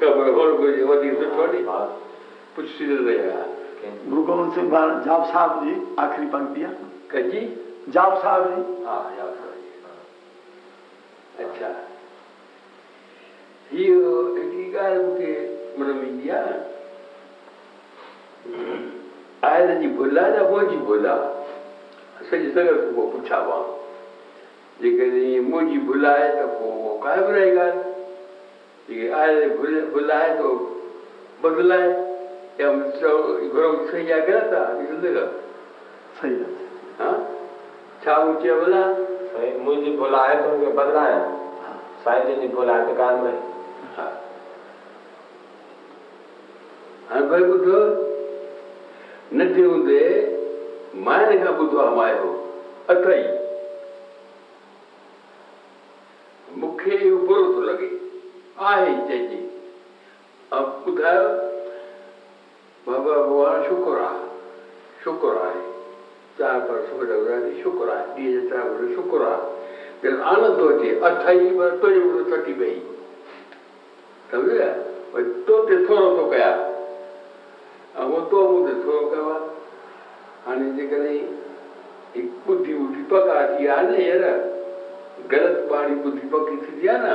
कबघोर गुजवती तो छोड़ी कुछ सिर गया गुरु गोविंद सिंह जाप साहब जी आखिरी पंक्तियां कजी जाप साहब जी हाँ जाप साहब जी हाँ। अच्छा हियो एकीकार के मतलब इंडिया आयल जी भुला ना वो जी भुला सॼी तरह पोइ पुछा हुआ जेकॾहिं मुंहिंजी भुल आहे त पोइ उहो कायमु रही ॻाल्हि छा चए मुंहिंजी भुल आहे नंढे हूंदे पाए जी अब उधर बाबा भगवान शुक्रा शुक्रा है चार पर सुखी शुक्रा दिए चार शुक्र शुक्रा फिर आनंद होती अठाई पर तुझे बोलो तटी गई समझे और तो ते थोरो तो कया अब वो तो मुझे थोरो कवा आने जे करे एक बुद्धि उठी पका थी आने यार गलत बाणी बुद्धि पकी थी ना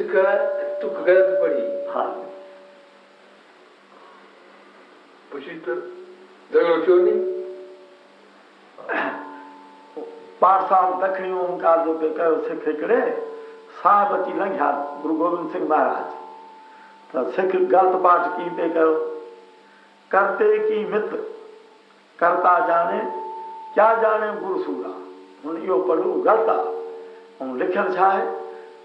उसका तुक गलत पड़ी हाँ पूछी तो झगड़ो क्यों नहीं पाठशाल दक्षिणी ओंकार जो बेकर उसे खेकड़े साहबती लंघ्या गुरु गोविंद सिंह महाराज तो सिख गलत पाठ की बेकर करते की मित्र करता जाने क्या जाने गुरु सूरा हूँ यो पढ़ू गलता हूँ लिखल छा है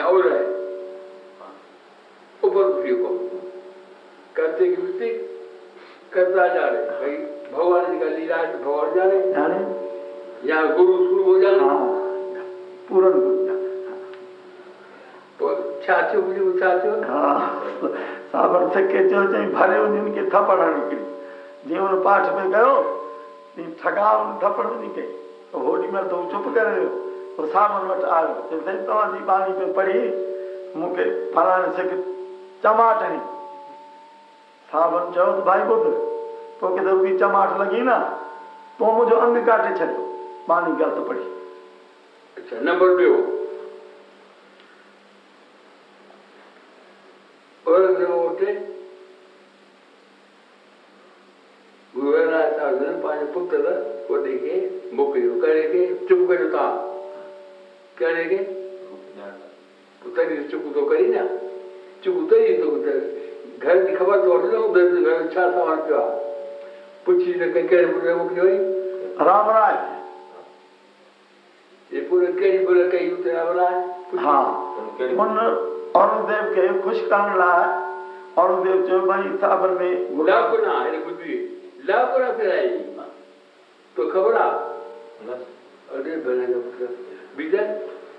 व्यावर है ऊपर उठिए को करते की वृत्ति करता जा रहे भाई भगवान जी का लीला है तो भगवान जा रहे जा रहे या गुरु शुरू हो जा रहे हाँ। पूर्ण गुरु चाहते हो मुझे चाहते हो हाँ सामर्थक के जो चाहे भले हो जिनके थप्पड़ निकली जीवन पाठ में गयो थका उन थप्पड़ में निकले तो होली में तो चुप कर रहे हो प्रसारण वटि आयो चई तव्हांजी बाणी में पढ़ी मूंखे फलाणे सिख चमाट हणी साबन चयो त भाई ॿुध तोखे त रुॻी चमाट लॻी न तूं मुंहिंजो अंग काटे छॾियो बाणी ग़लति पढ़ी अच्छा नंबर ॿियो पंहिंजे पुट वॾे खे मोकिलियो कहिड़े चुप कयो तव्हां ક્યારે કે તો કરી ચૂકું તો કરી ને ચૂકું કરી તો ઘરની ખબર તો હતું ઘર છા તમારે ત્યાં પૂછીને કઈ ક્યારે મોકલી હોય રામ રાજ એ પૂરે કેરી બોલે કઈ ઉતરાવલા હા પણ અરુણદેવ કે ખુશ કાંગલા અરુણદેવ જો ભાઈ સાબર મે લાકુના એટલે બુદ્ધિ લાકુના ફેરાઈ તો ખબર આ અરે ભલે બીજા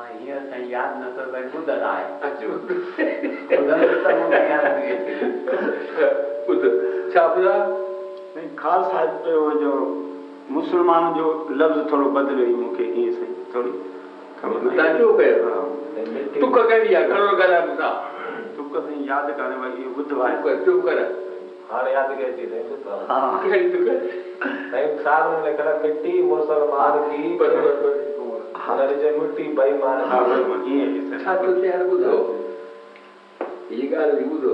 I hear saying Yad Nasser by Buddha Rai. ख़ासि जो मुस्लमान जो लफ़्ज़ थोरो बदिलियो ई मूंखे ईअं साईं थोरी टुक कहिड़ी आहे घणो ॻाल्हाए मूंसां टुक साईं यादि कान्हे भई इहो ॿुधो आहे चुप कर हाणे यादि कयो थी साईं साल में लिखल मिटी मुसलमान की ಹರಳಿಜೆಮುಟ್ಟಿ ಬೈಮಾನ ಛಾತಿ ಹಾಕುದು ಈಗಾಗಲಿಗುವುದು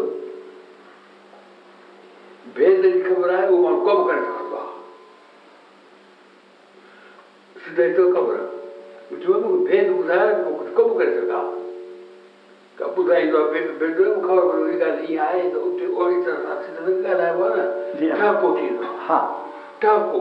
ಭೇದದಲ್ಲಿ ಖಬರ ಇವು ಮಾಡ್ಕೋಬೇಕಂತ ಸಿದ್ಧಾಯ್ತು ಖಬರ ಉದ್ಯೋಗ ಭೇದ ಉದಾರ ಕುತ್ಕೋಬೇಕಂತ कब ॿुधाईंदो आहे भेंड ख़बर पवंदी ॻाल्हि हीअं आहे त उते ओहिड़ी तरह सां सिंध ॻाल्हाइबो आहे न ठहको थींदो आहे ठहको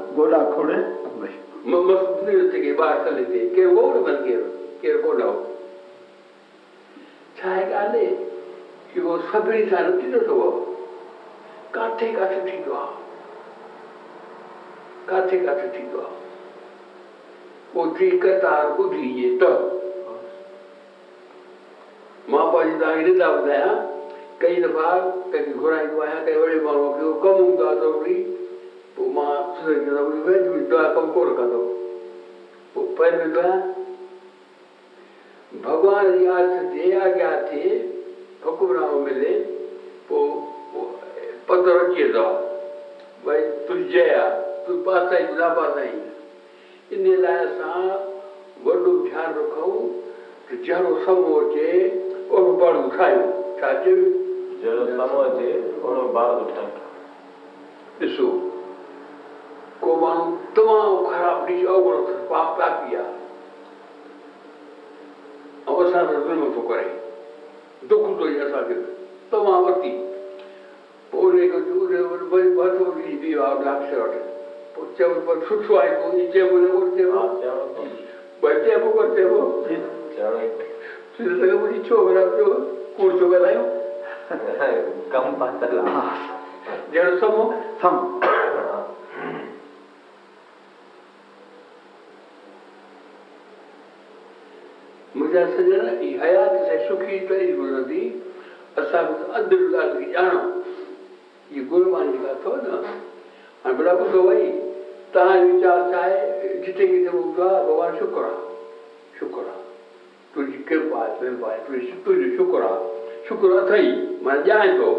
ගොඩක් උඩ අම්මයි මම නිරුත්ගේ බාසලිතේ කේ වෝඩ බන්ගේ කේ කොඩව चाहे गाले इहो सभिनी सां थींदो अथव किथे किथे थींदो आहे किथे किथे थींदो आहे ओतिरी कतार ॿुधिजे त मां पंहिंजी तव्हांखे निंदा ॿुधायां कई दफ़ा कंहिंखे घुराईंदो आहियां कंहिं वॾे माण्हूअ खे कमु हूंदो आहे त पोइ मां सोचियो त वरी वेज बि दुआ कम को पोइ पर बि दुआ भॻवान जी आस ते अॻियां थिए हुकुमराम मिले पोइ पधर अची वेंदो आहे भई तुंहिंजी जय आहे तूं पासाई ना पासाई इन लाइ असां वॾो ध्यानु रखूं त जहिड़ो समो अचे ओड़ो पाण ठाहियूं छा ॾिसो કોવાનું તમામ ખરાબની અવગણ પાપ કાપ્યા અવસાન જન્મ તો કરે દુઃખ તો યથા કે તમામ વર્તી પોરે ગજુરે વર ભાતો ની દીવા લાક્ષર પોચે ઉપર છૂછો આયો નીચે બોલે ઉડતે વા બચે બો કરતે હો फिर लगे मुझे छोरा जो कूर्चो गलायो कम पातला जड़ सम सम ॿुधाए न ई हयात से सुखी टही मिलंदी असांखे अधु ॻाल्हि खे ॼाणो इहा गुरबानी का अथव तो न हाणे भला ॿुधो वई तव्हांजो वीचार छा जिते किथे ॿुधो आहे भॻवानु शुक्र शुक्र आहे तुंहिंजी कृपा आहे कृपा आहे तुंहिंजी तुंहिंजो शुक्र आहे शुक्र अथई माना ॼाणे थो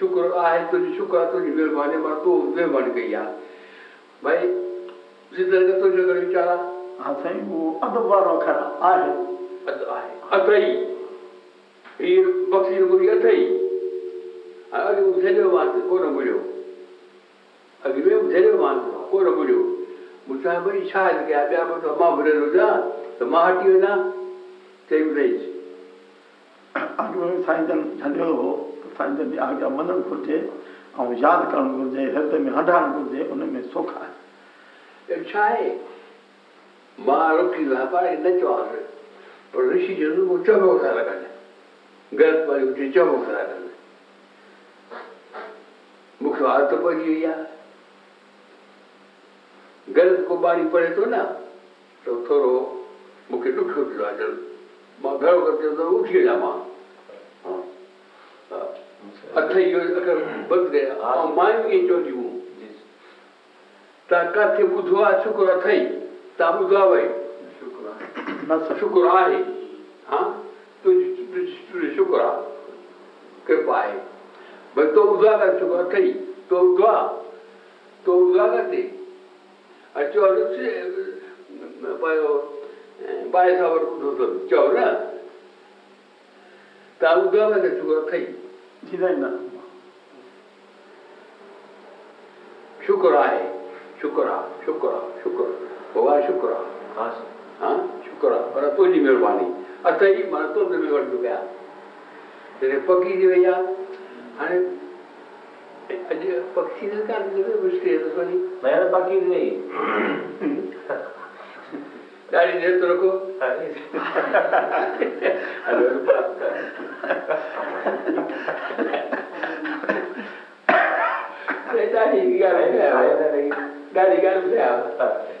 शुक्र आहे तुंहिंजी शुक्र आहे तुंहिंजी महिरबानी मां तूं महिरबानी कई आहे भई ज़िंदगी तुंहिंजे करे वीचार आहे मां भी वञा झंडियो होणु घुरिजे ऐं यादि करणु घुरिजे हथ में हढाइणु घुरिजे मां रुकी वियो पर न चवांसि पर ऋषि जो रुगो चङो था लॻनि ग़लति वारी हुजे चङो था लॻनि मूंखे आदत पइजी वई आहे ग़लति को ॿारी पढ़े थो न त थोरो मूंखे ॾुखियो थियो आहे जल मां घणो करे चवंदो उठी वञा मां हथ इहो अगरि बंदि कयां मां बि ईअं तव्हां किथे ॿुधो आहे शुक्रु अथई तव्हां ॿुधो आहे भई शुक्र आहे हा तुंहिंजी शुकुर कृपा आहे भई तो ॿुधो अथई चओ न त ॿुधायो अथई शुकुर आहे शुकुर आहे शुकुर आहे शुकुरु भगवान शुक्र हाँ, हाँ? शुक्र पर तुझी महिरबानी अथई मां तुंहिंजे में वठि पिया जॾहिं पकी थी वई आहे हाणे अॼु पक्षी त कान मुश्किल वञी तो महिर पकी थी वई ॾाढी देरि थो तो रखो ॾाढी ॻाल्हि ॾाढी ॻाल्हि ॿुधायो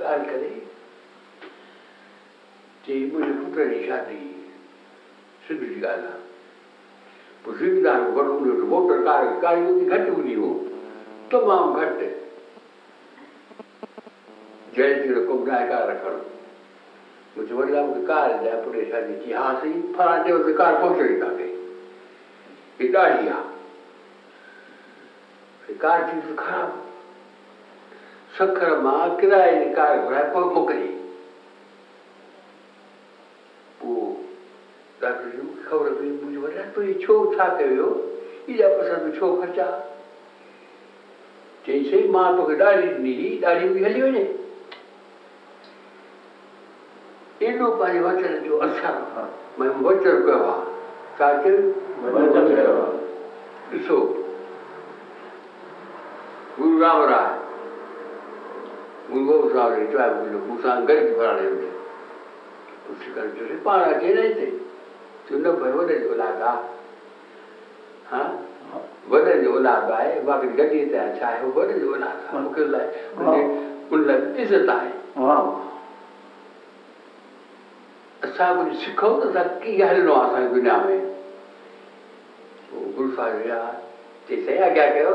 घटि जय वॾी शादी थी हा साईं चयो कार पहुचणी कई कार्टी तो खराब सकर मां किरा ये निकाल रहा है पोको के ही वो ताकि यू खबर भी मुझे बता तो ये छोव था क्यों ये जब पसंद छोव खर्चा जैसे ही मां तो किरा ये नहीं डाली हुई हल्ली वाले इन्हों पर ये वचन जो अच्छा मैं वचन we remember that. We go to our tribe, we look, Musan Garib Parade. उसकी कंट्री से पार आके नहीं थे चुनना भाई वो नहीं ओलागा हाँ वदन जो ओलागा है वाकई गटी से अच्छा है वो वदन जो ओलागा मुके लाए उनके उन लग इज्जत आए अच्छा कुछ सिखाओ तो था कि यह लो आसान दुनिया में गुरु फारिया जैसे आज्ञा करो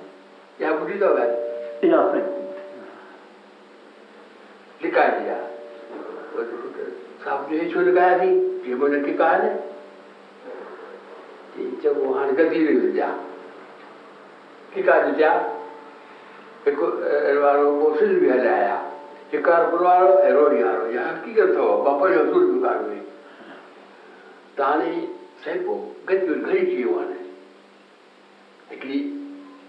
क्या बुरी दवा है या फिर लिखा दिया साहब ने छो लगाया थी ये बोले की कहा है जब वहां गति मिल जा टिका दीजा हिकु वारो कोशिश बि हलाया शिकारपुर वारो ऐं रोड़ी वारो इहा हक़ीक़त अथव बापर जो असूल बि कान हुई त हाणे साईं पोइ गॾु घणी थी वियो हाणे हिकिड़ी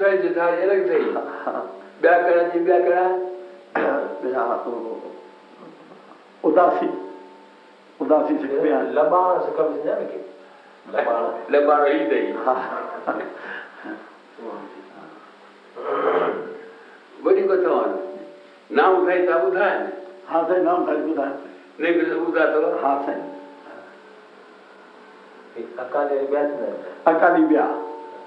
સ્વૈજ થાય અલગ થઈ વ્યાકરણ જે વ્યાકરણ ઉદાસી ઉદાસી શક્તિ લબાણ શક્તિ છે ને કે લબાણ લબાણ રહી ગઈ વળી બતાવવાનું નામ થાય તો ॿुधाए हा साईं नाम થાય ॿुधाए નહીં કે ॿुधातो હા સાહેબ અકાલી બ્યા અકાલી બ્યા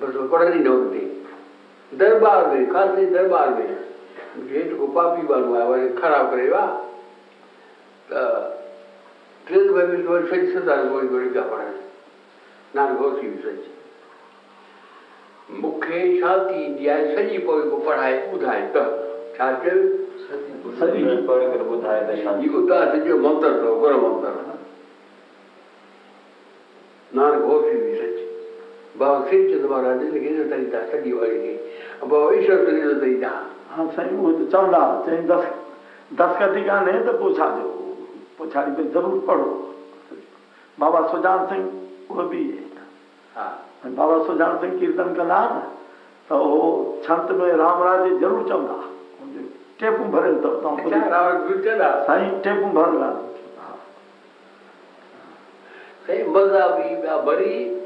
पर पढ़ण ई न हूंदी दरबार में ख़ासि दरबार में जेठ को पापी वारो आहे वरी ख़राबु करे वियो आहे त टे दफ़े बि वरी सच सदा गोरी गोरी पिया पढ़नि नान गौर थी वई सच मूंखे छा थींदी आहे सॼी पोइ पढ़ाए ॿुधाए त छा चयो ॿुधाए त मोतर अथव गुरु मोतर नान गौर दस्ती कोन्हे बाबा सुजान सिंह कीर्तन कंदा न त उहो संत में रामराज ज़रूरु चवंदा भरियलु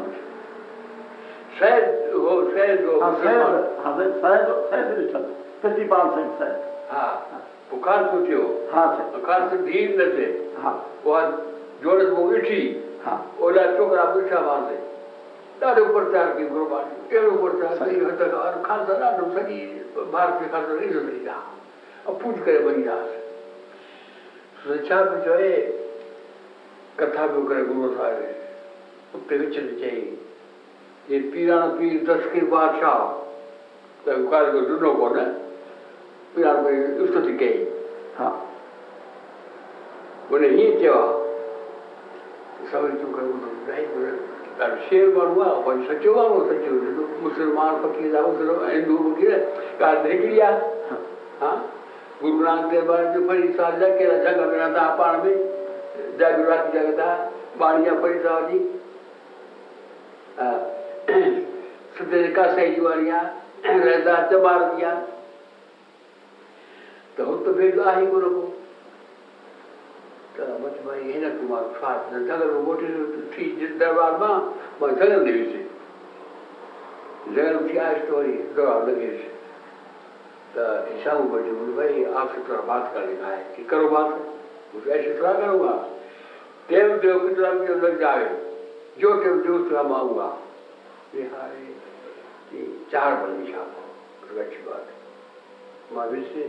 सैद हो सैद हो हाँ सैद तो हाँ सैद सैद सैद विठल प्रतिपाल सिंह सैद हाँ पुकार सोचियो हाँ सर पुकार से धीर न से हाँ और जोरत वो इठी हाँ ओला छोकरा बिठा मार दे ॾाढो प्रचार कई गुरबाणी अहिड़ो प्रचार कई हद और खालसा ॾाढो तो सॼी भारत में खालसा इहो तो मिली रहा हाँ। अपूज करे वञी रहा छा बि चए कथा पियो करे गुरू साहिब उते विच में चई ये पीरान पीर दस के बादशाह तो कार्य को जुड़ो को ना पीरान पीर स्तुति तो कई हाँ उन्हें ही चेवा सभी तुम कर शेर बनवा अपन सचिव वालो सचिव तो मुसलमान फकीर था मुसलमान हिंदू फकीर का देख लिया हाँ।, हाँ गुरु नानक देव जो परिसार जा के रजा कर रहा था पार में जय गुरुराज जगता बाणिया परिसार जी हाँ सुदरिका सैजुआरिया रजा चबार दिया तो हम तो भेज आ ही गुरु को तो मत भाई है ना तुम्हारा साथ न झगड़ मोटी थी जिस दरबार में मैं झगड़ नहीं से झगड़ उठी आ स्टोरी दरबार लगे से तो ऐसा हूँ बड़ी बोले भाई आपसे थोड़ा बात कर लेना है कि करो बात उसे ऐसे थोड़ा करूँगा देव देव की तरफ जो लग जाए जो देव देव थोड़ा मांगूंगा बिहारी चार बंदी छापो अच्छी बात महावीर से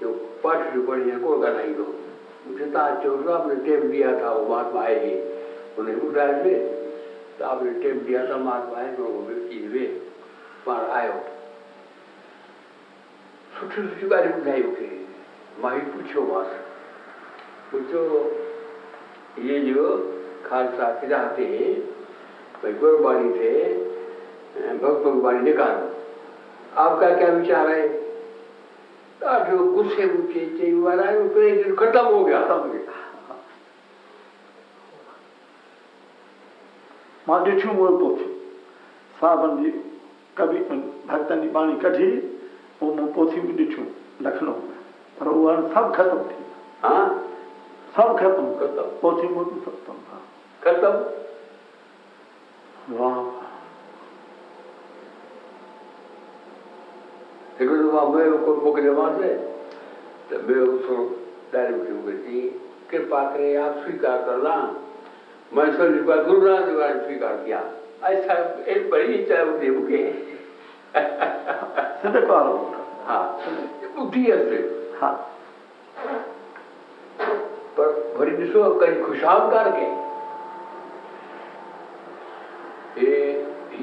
जो पाठ रिकॉर्ड को कोलका नहीं हो मुझे तो आज चौदह आपने टेप दिया था वो महात्मा आएगी उन्हें उठाए थे तो आपने टेप दिया था महात्मा भाई को तो वो चीज वे पार आयो सुठी सुठी गाड़ी उठाई उठे माही पूछो वहां पूछो ये जो खालसा के चाहते हैं गुरुवाणी से भक्त वाणी निकालो आपका क्या विचार है जो गुस्से ऊंचे ऊंचे हुआ है उसमें दिन खत्म हो गया खत्म हो गया मां ॾिठियूं उहो पोइ थियूं साहबनि जी कवि भक्तनि जी बाणी कढी पोइ मूं पोथियूं बि ॾिठियूं लखनऊ में पर उहे हाणे सभु ख़तमु थी विया हाँ? सभु ख़तमु ख़तमु पोथियूं ख़तमु ख़तमु Wow. එකතුමා මේ මොකද වාසේ तो मैं उसको डायरेक्ट हूँ जी कृपा करें आप स्वीकार करना मैं सो लिखा गुरु राम द्वारा स्वीकार किया ऐसा एक बड़ी इच्छा देव के हाँ बुद्धि है हाँ पर बड़ी विश्व कहीं खुशाल करके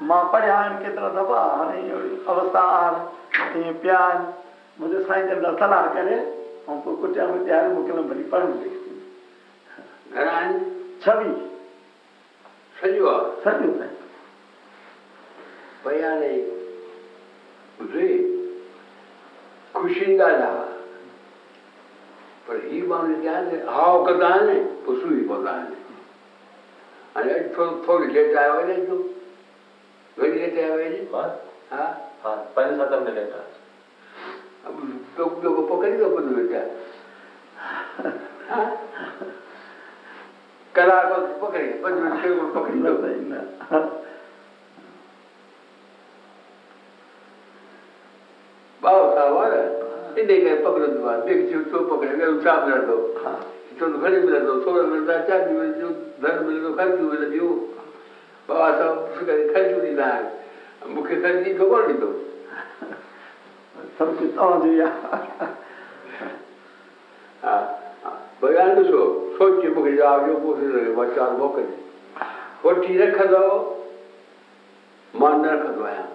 पढ़ियान केतिरा दफ़ा हाणे इहो अवस्था आहे ईअं पिया आहिनि मुंहिंजे साईं जन सलाह करे ऐं पोइ कुटिया मुटिया मोकिलियमि भली पढ़नि घणा आहिनि छवीह सॼो आहे सॼो साईं भई हाणे ॿुधे ख़ुशी जी ॻाल्हि आहे पर हीअ माण्हू जेके आहिनि हाव कंदा आहिनि पोइ सुई पवंदा आहिनि हाणे अॼु थोरो थोरी लेट आयो वञे थो वही रहते हैं भाई जी हाँ हाँ पहले सदन में रहता अब लोग लोग पकड़ लो खुद बेटा कला को पकड़े पंच मिनट को पकड़ लो ભાવ સાવ આવે એને કઈ પકડવા બે જીવ તો પકડે કે સાપ રડો તો ઘરે મિલતો સોળ મિલતા ચાર દિવસ જીવ ધન મિલતો ખાલી દિવસ જીવ बाबा सभु करे ॾींदा आहिनि मूंखे कोन ॾींदो हा भई ॾिसो मूंखे जवाबु जो वाचार मोकिले पोखंदो मां न रखंदो आहियां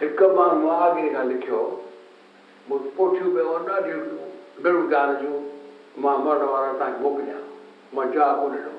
हिकु माण्हू आगरे खां लिखियो पोठियूं पियो ॾाढियूं गिरगार जूं मां तव्हांखे मोकिलियां मां जवाबु ॾिनो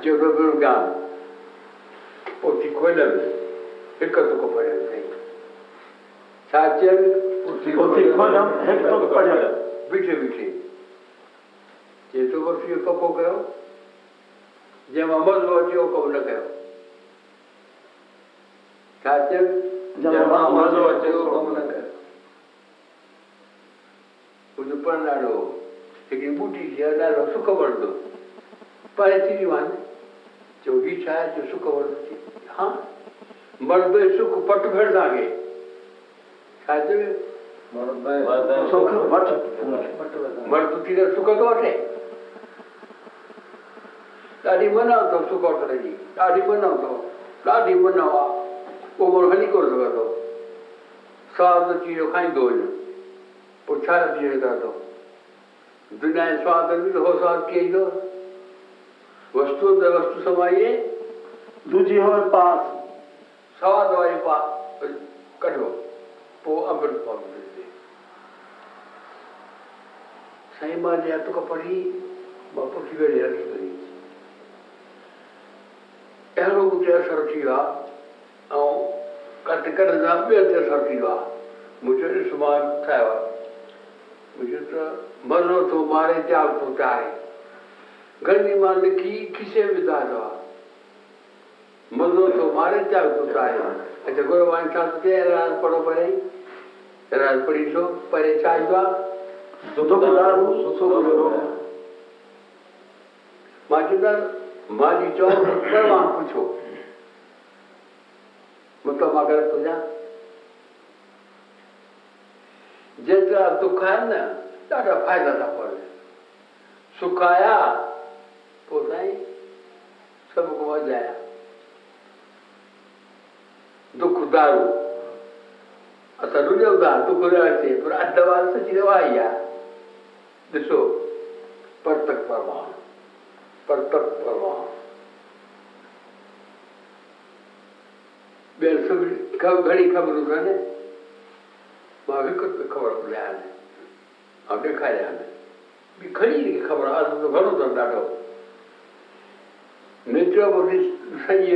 Dzieloburga, Potikwilem, Hikatuko Payantai. Satyam, Potikwilem, Hikatuko Payantai. Bitte, bitte. ये तो वर्षीय कपो कहो जब अमर वर्षीय कब न कहो साचन जब अमर वर्षीय कब न कहो उन पर ना लो लेकिन बूटी से ना लो सुख बढ़ दो पर ऐसी जीवन जो विचार जो तो सुख वर्ती हाँ मर्दे सुख पट भर लागे खाते सुख मर्द तिथे सुख वाटे ॾाढी मनावतो सुख वठण तो तो जी ॾाढी मनावतो ॾाढी मनाव आहे पोइ मोर हली कोन सघंदो सवादु अची वियो खाईंदो वञो पोइ छा अची वेंदो दुनिया जे सवाद में हो सवादु कीअं ईंदो सूर्य वस्तु सवाईए दूजी हो पास सवा दवाई पास कढो पो अमृत पाव दे सही मान जे तो पढ़ी बापो की वे रे करी एरो को के असर थी वा औ कट कट जा बे ते असर थी वा मुजे सुमान थाय वा मुजे तो मरो ಗಣ್ಯಮಾನಕಿ ಕಿಸೆ ವಿಧಾನ मजो तो मारे चाहे तो चाहे अच्छा गोरो वाण चाहते थे राज पड़ो परे राज पड़ी छो तो परे चाहे बा सुतो बुदार सुतो बुदारो माजीदार माजी चो पर वाण पूछो मतलब अगर तो जा जेतरा दुख है ना तारा तो फायदा था पड़े सुखाया उठाई सबको हो जाया दुख दारू असलू अच्छा, ने उधार दुख उधार से पर अद्दवाल से जीवा आया ॾिसो परतक परवान परतक परवान ॿीहर सभिनी घणी ख़बरूं कान्हे मां कुछ ख़बर ॿुधायां न खाया ॾेखारियां भी खड़ी घणी ख़बर आज तो घणो तो ॾाढो चवंदो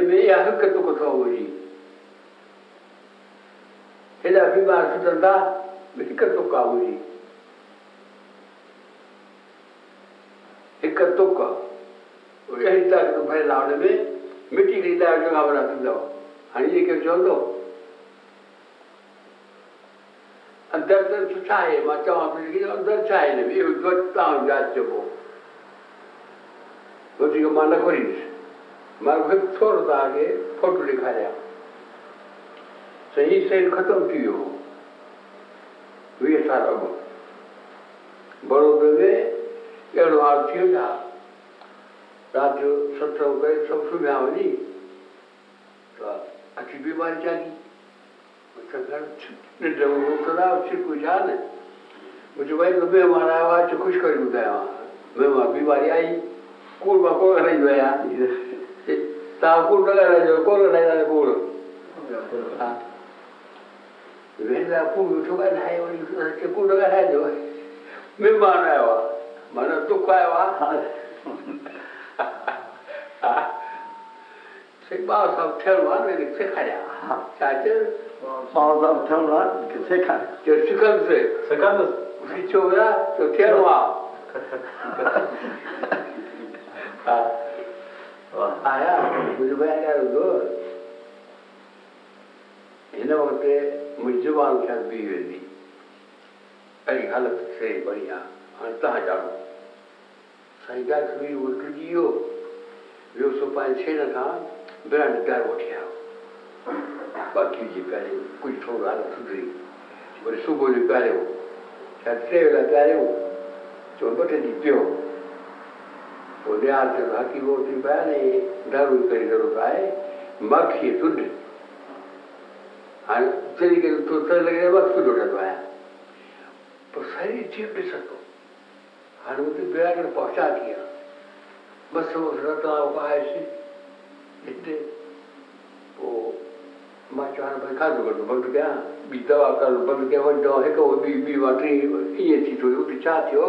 मां न घुरींदुसि थोड़ा थोरो आगे फोटो ॾेखारियां रहा सही सेल खत्म की हो वीह साल अॻु बड़ौदे में अहिड़ो हाल थी रात जो सत्संग करे सभु सुम्हिया वञी तो अच्छी बीमारी जाॻी अच्छा निंड तो भाई महिमान आयो आहे खुश कर बीमारी आई कूड़ मां कोन गया ತಾವು la jokolo na ile bulu wenda kuyu toka nayo kutoka nayo mimi nayo maana tukaiwa sẽ bao giờ theo loạn về được sẽ khai đạo chả chứ bao giờ theo loạn thì sẽ khai chứ sẽ cần gì sẽ cần gì khi chỗ đó chỗ theo loạn हिन वक़्तु मुंहिंजी ज़बान शायदि बीह वेंदी अहिड़ी हालति सही पई आहे हाणे तव्हां ॼाणो साईं ॻाल्हि सुभी उर्गिजी वियो ॿियो सुभाणे सेण खां बि घरु वठी आयो बाक़ी प्यारियो कुझु थोरो हालत सुधरी वरी सुबुह जो टे चओ ॿ टे ॾींहं पियो उद्यार्थ भाकी तो हाँ, तो तो हाँ, वो कृपाण धर्म कर करो पाए मक्ष ही शुद्ध शरीर के तो लगे वक्त शुद्ध उठा जाता है तो सही चीज भी सको हनुमति विराट ने पहुंचा दिया बस वो रतनाव उपाय से इतने वो माँ पर खाद कर दो बंद क्या बीता आपका बंद क्या वो है कि वो भी भी वाटी ये चीज हो चाहती हो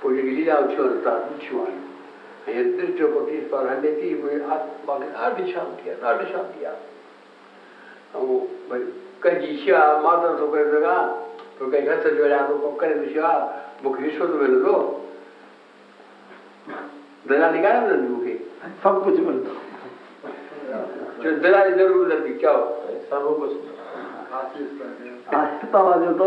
politically also started Shivani. And this devotees for Haneti, we asked Artishantia, Artishantia. Oh, but Kajisha, Mata Sukaraga, तो कहीं घर से जो है आपको कर दिया बुक विश्व तो मिल दो दला निकाल ना बुके सब कुछ मिल दो जो दला जरूर लगी क्या हो सब कुछ आस्था वाले तो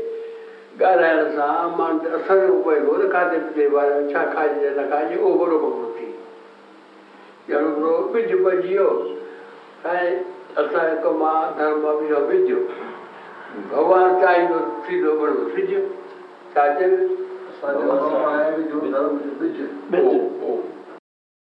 ॻाल्हाइण सां माण्हू असांजो उपाय कयो न खाधे पीते जे बारे में छा खाइजे या न खाइजे उहो बरो मंगलो थी ॼण हिकिड़ो विज भॼी वियो ऐं असांजो हिकु मां धर्म बि हो भॻवानु चाहींदो थींदो सिज छा